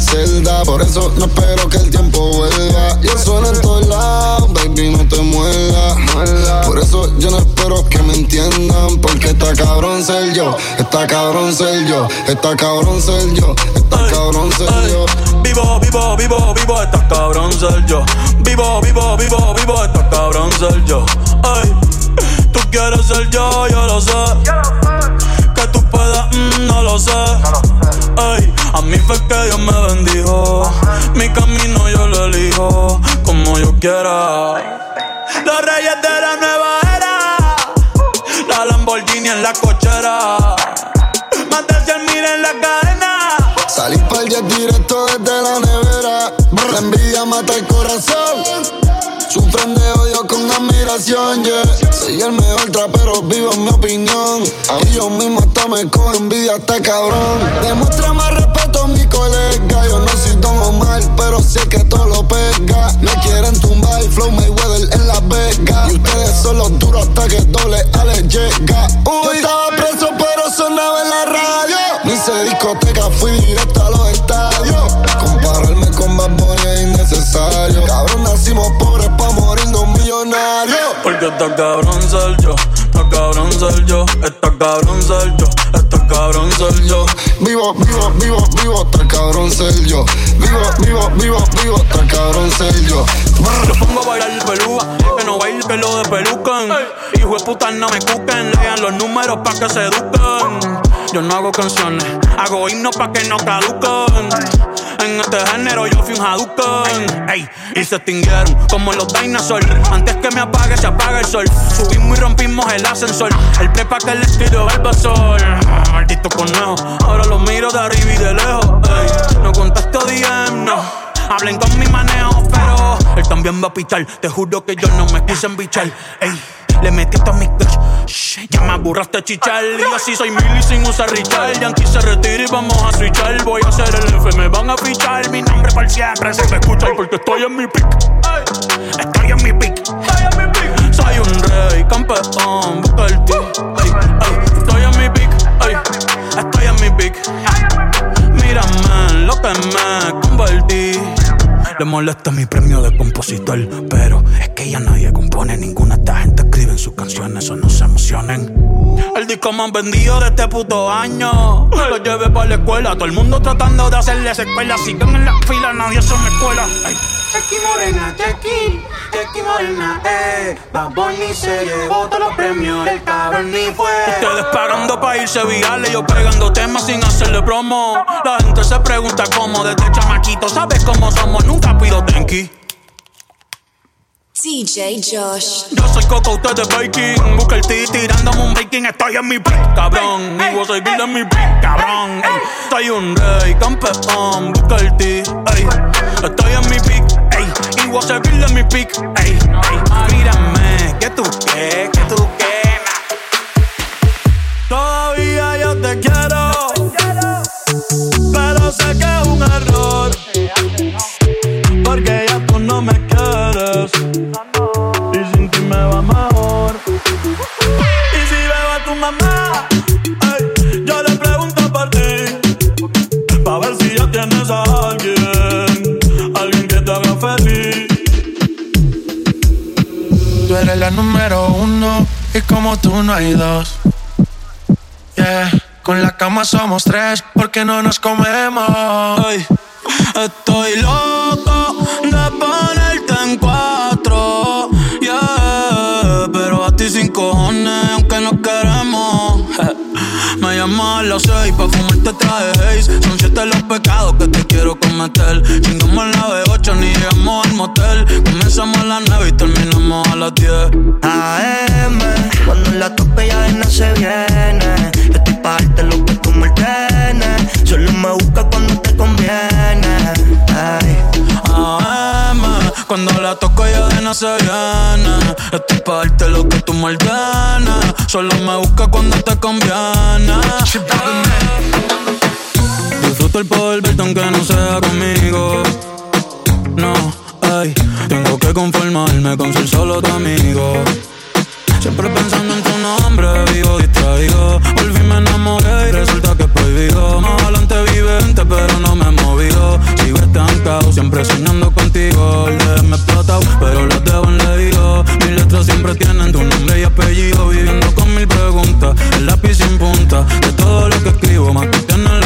Celda. Por eso no espero que el tiempo vuelva. Yo suena en todos lados, baby, no te muela. Por eso yo no espero que me entiendan. Porque está cabrón ser yo, está cabrón ser yo, está cabrón ser yo, está cabrón ser yo. Vivo, vivo, vivo, vivo, está cabrón ser yo. Vivo, vivo, vivo, vivo, está cabrón ser yo. Ay, tú quieres ser yo, yo lo sé. Mm, no lo sé. Ay, a mí fue que Dios me bendijo. Mi camino yo lo elijo como yo quiera. Los reyes de la nueva era. La Lamborghini en la cochera. Mandarse al mil en la cadena. Salir pa'l jet directo desde la nevera. La envidia mata el corazón. Sufren de odio con admiración, yeah. Soy el mejor trapero vivo en mi opinión. Y yo mismo hasta me cojo envidia, está cabrón. Demuestra más respeto a mi colega. Yo no soy Don Omar, pero sé que todo lo pega. Me quieren tumbar, flow Mayweather en Las Vegas. Y ustedes son los duros hasta que doble Ale llega. Yo estaba preso, pero sonaba en la radio. No hice discoteca, fui directo a los está cabrón ser yo, está cabrón ser yo, está cabrón ser yo, está cabrón ser yo. Vivo, vivo, vivo, vivo, está cabrón ser yo. Vivo, vivo, vivo, vivo, está cabrón ser yo. Yo pongo a bailar el pelúa, que no baile que lo de pelucan. Hijo de puta, no me cuquen, lean los números pa' que se eduquen. Yo no hago canciones, hago himnos pa' que no caduquen. En este género yo fui un Hadouken. Ey, y se extinguieron como los dinosaurs. Antes que me apague, se apaga el sol. Subimos y rompimos el ascensor. El prepa que le tiro el sol. Maldito conejo, ahora lo miro de arriba y de lejos. Ey, no contesto DM, no. Hablen con mi manejo, pero él también va a pichar. Te juro que yo no me quise embichar. Ey, le metiste a mi clutch. Shh, Ya me aburraste chichar. Y yo así soy mil y sin usar Richard. Yankee se retira y vamos a switchar. Voy a hacer el F, me van a fichar. Mi nombre para siempre se me escucha porque estoy en mi pick. Estoy en mi pick. Soy un rey, campeón, busca el. Ey, ey, Estoy en mi pick. ey, Estoy en mi pick. Mírame lo que me convertí. Le molesta mi premio de compositor, pero es que ya nadie compone. Ninguna de esta gente sus canciones, o no se emocionen. El disco más vendido de este puto año. Lo llevé para la escuela, todo el mundo tratando de hacerle secuela. Siguen en la fila, nadie se me escuela. Chequi Morena, Chequi, Chequi Morena, eh. Bad Bunny se llevó todos los premios, el cabrón ni fue. Ustedes pagando pa' irse virales, yo pegando temas sin hacerle promo. La gente se pregunta cómo, desde chamaquito, ¿sabes cómo somos? Nunca pido tenki. DJ Josh. Yo soy Coco, ustedes baking. Busca el ti tirándome un baking. Estoy en mi beat, cabrón. Y vos soy en mi beat, cabrón. Ey, soy un rey, campeón. Busca el ti, ey. Estoy en mi beat, ey. Y vos soy en mi pick, ey. ey. Mírame, que tú qué, que tú qué. Todavía yo te quiero. Pero sé que es un error. Porque Tú eres la número uno y como tú no hay dos. Yeah. Con la cama somos tres porque no nos comemos. Ey, estoy loco de ponerte en cuatro. Yeah, pero a ti sin cojones, aunque no queremos. Me llamas a las seis pa' fumarte traje haze Son siete los pecados que te quiero cometer Chingamos la B8 ni llegamos al motel Comenzamos a las nueve y terminamos a las 10 AM, cuando la tope ya no se viene. Yo estoy pa' darte lo que tú me ordenes. Solo me busca cuando te conviene. Ay. AM, cuando la toco ya de no se viene Estoy pa' darte lo que tú me ordenas Solo me busca cuando te conviene Disfruto el poder verte aunque no sea conmigo No, ay, tengo que conformarme con ser solo tu amigo Siempre pensando en tu nombre, vivo distraído. Volví, me enamoré y resulta que es prohibido. Más adelante vivente, pero no me he movido. Sigo estancado, siempre soñando contigo. El me explotado, pero las dejo en. Mis letras siempre tienen tu nombre y apellido. Viviendo con mil preguntas, el lápiz sin punta. De todo lo que escribo, más tienes la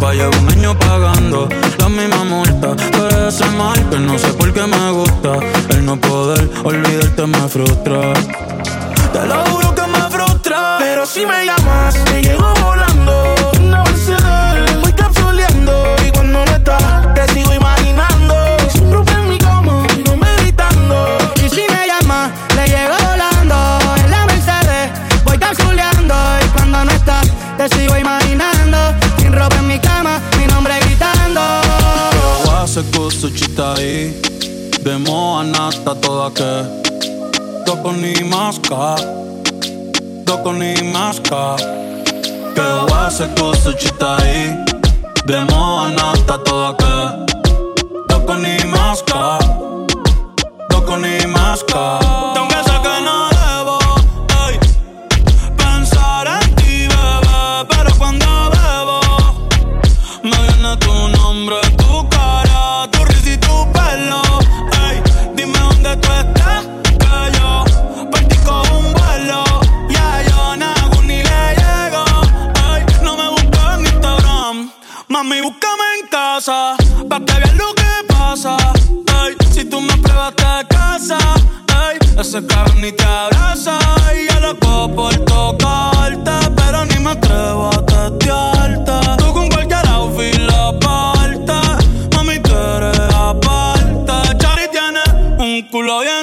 culpa. Llevo un año pagando la misma multa. Pero ese mal que no sé por qué me gusta. El no poder olvidarte me frustra. Te lo juro que me frustra. Pero si me llamas, te llego volando. Wase kusuchitai Demo anata toda que. Doko ni maska Doko ni maska Que wase kusuchitai Demo anata toda que. Doko ni maska Doko ni maska ese cabrón ni te abraza. Y yo loco por tocarte, pero ni me atrevo a testearte. Tú con cualquier outfit la parte, mami, tú eres aparte. Chari tiene un culo bien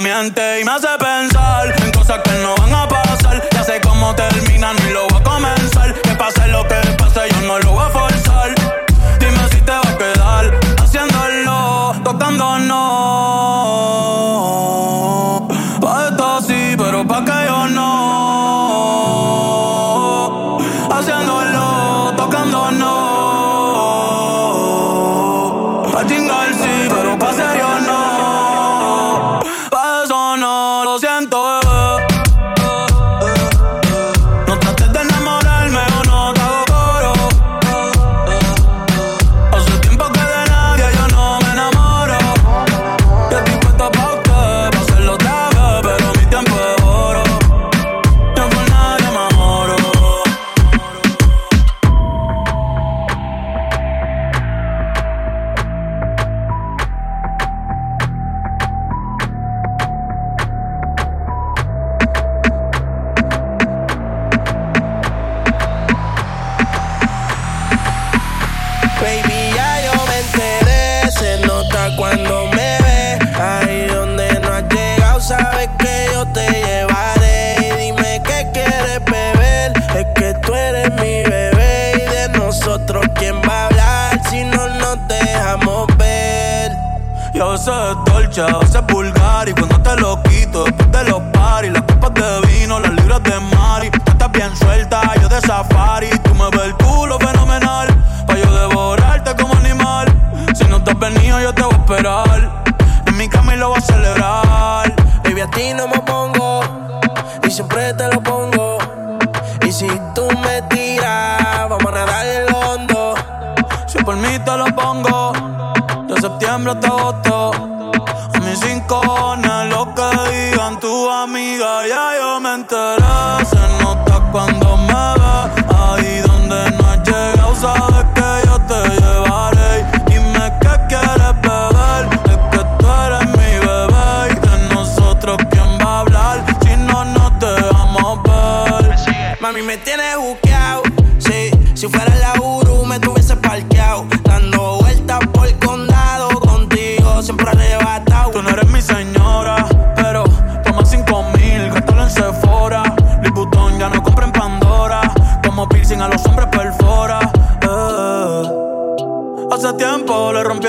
me miente. Y me hace pensar en cosas que no van a pasar. Ya sé cómo terminan y lo septiembre hasta agosto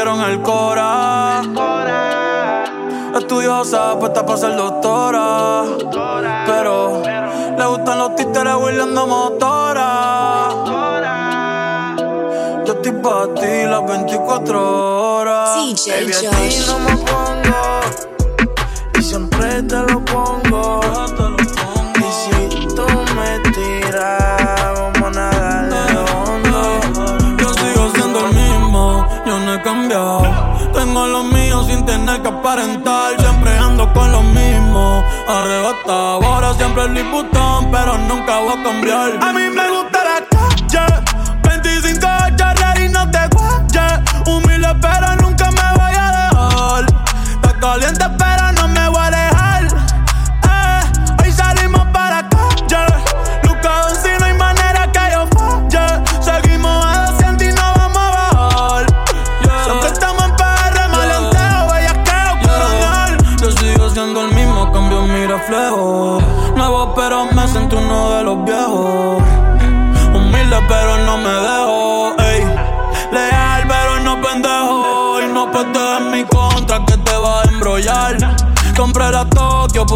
rompieron el cora. Estudiosa, puesta para ser doctora. Pero le gustan los títeres huirleando motora. Yo estoy para ti las 24 horas. Baby, a ti no me pongo. Y siempre te lo pongo. Que aparentar. Siempre ando con lo mismo. Arrebatado, ahora siempre el Vuitton, pero nunca voy a cambiar. A mí me gusta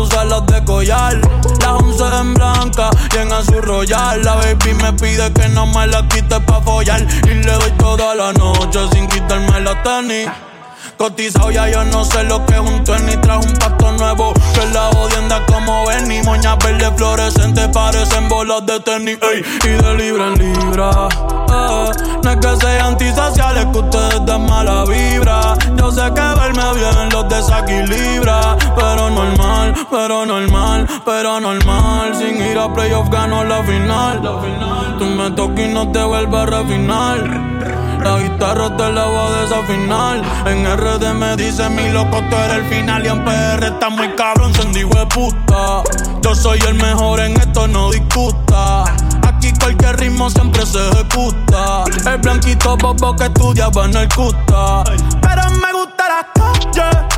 puse de collar. Las 11 en blanca y en royal. La baby me pide que no me la quite pa' follar. Y le doy toda la noche sin quitarme la tenis. Cotizado ya yo no sé lo que es un tenis Trajo un pasto nuevo que la odienda como ven Y moñas verdes fluorescentes parecen bolas de tenis ey, Y de libra en libra que sean antisociales que ustedes den mala vibra Yo sé que verme bien los desequilibra Pero normal, pero normal, pero normal Sin ir a playoff gano la final Tú me tocas y no te vuelves a refinar La guitarra te la voy a desafinar. En RD me dice mi loco, tú eres el final. Y en PR está muy cabrón, se de puta. Yo soy el mejor en esto, no discuta. Cualquier ritmo siempre se ejecuta. El blanquito bobo que estudiaba en el cuta. Pero me gusta la calle.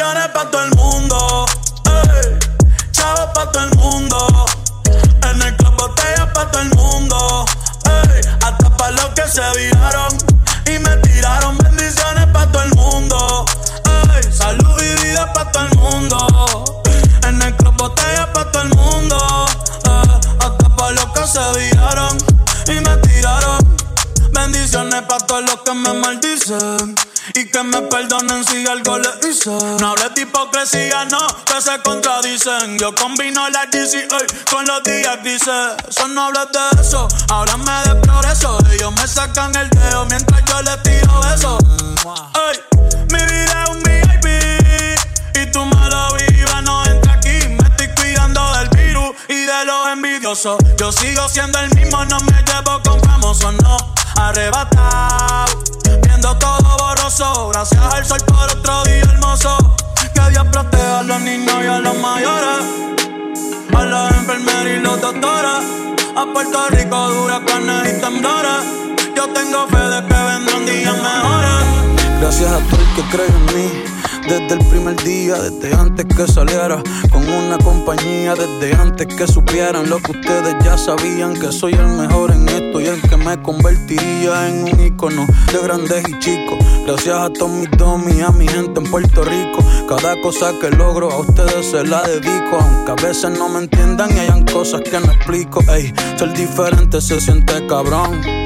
Bendiciones para todo el mundo. Ey, chavos para todo el mundo. En el club botellas para todo el mundo. Ey, hasta para los que se viraron y me tiraron bendiciones para todo el mundo. Ey, salud y vida para todo el mundo. En el club botellas para todo el mundo. Hasta para los que se viraron y me tiraron. Bendiciones para todos los que me maldicen. Y que me perdonen si algo les hice. No hables de hipocresía, no, que se contradicen. Yo combino la DCA con los días grises. Eso no hables de eso, háblame de progreso. Ellos me sacan el dedo mientras yo les tiro eso. Ey, mi vida es un VIP. Y tú me lo no entra aquí. Me estoy cuidando del virus y de los envidiosos. Yo sigo siendo el mismo, no me llevo con famosos, no. Arrebatado, viendo todo borroso. Gracias al sol por otro día hermoso. Que Dios proteja a los niños y a los mayores. A las enfermeras y los doctores. A Puerto Rico, huracanes y temblores. Yo tengo fe de que vendrán días mejores. Gracias a todo el que cree en mí. Desde el primer día, desde antes que saliera con una compañía, desde antes que supieran lo que ustedes ya sabían, que soy el mejor en esto y el que me convertiría en un ícono de grandes y chicos. Gracias a todos mis domis y a mi gente en Puerto Rico, cada cosa que logro a ustedes se la dedico, aunque a veces no me entiendan y hayan cosas que no explico. Ey, ser diferente se siente cabrón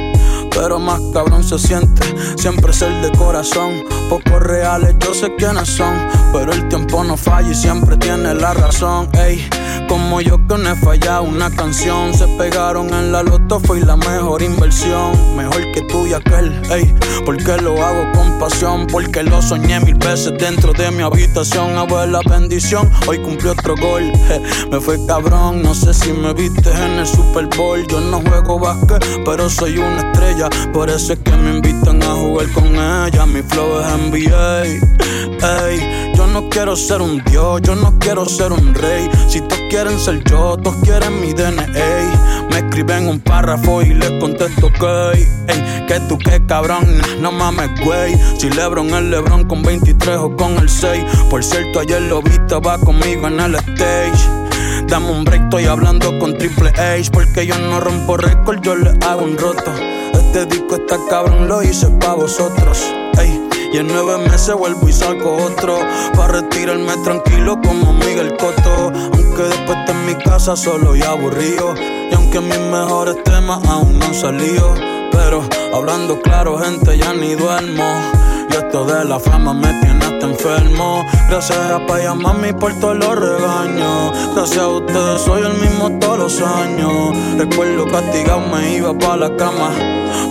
pero más cabrón se siente siempre ser de corazón. Pocos reales, yo sé quiénes son, pero el tiempo no falla y siempre tiene la razón. Ey, como yo que no he fallado una canción, se pegaron en la loto, fue la mejor inversión, mejor que tú y aquel. Ey, porque lo hago con pasión, porque lo soñé mil veces dentro de mi habitación. Abuela bendición, hoy cumplí otro gol. Me fue cabrón, no sé si me viste en el Super Bowl. Yo no juego básquet, pero soy una estrella. Por eso es que me invitan a jugar con ella. Mi flow es NBA. Ey, yo no quiero ser un dios, yo no quiero ser un rey. Si todos quieren ser yo, todos quieren mi DNA. Me escriben un párrafo y les contesto que, ey, que tú qué cabrón, no mames, güey. Si Lebron es Lebron con 23 o con el 6. Por cierto, ayer lo viste, va conmigo en el stage. Dame un break, estoy hablando con Triple H Porque yo no rompo récord, yo le hago un roto. Este disco está cabrón, lo hice pa' vosotros Ey, y en nueve meses vuelvo y saco otro Pa' retirarme tranquilo como Miguel Cotto. Aunque después esté en mi casa solo y aburrido. Y aunque mis mejores temas aún no han salido Pero hablando claro, gente, ya ni duermo esto de la fama me tiene hasta enfermo. Gracias a pa' y mami por todos los regaños. Gracias a ustedes soy el mismo todos los años. Recuerdo castigado me iba pa' la cama.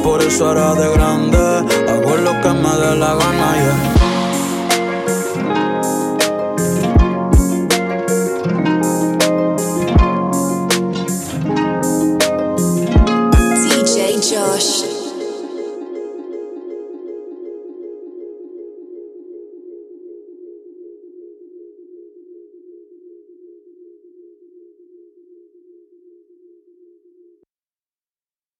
Por eso ahora de grande hago lo que me dé la gana, yeah.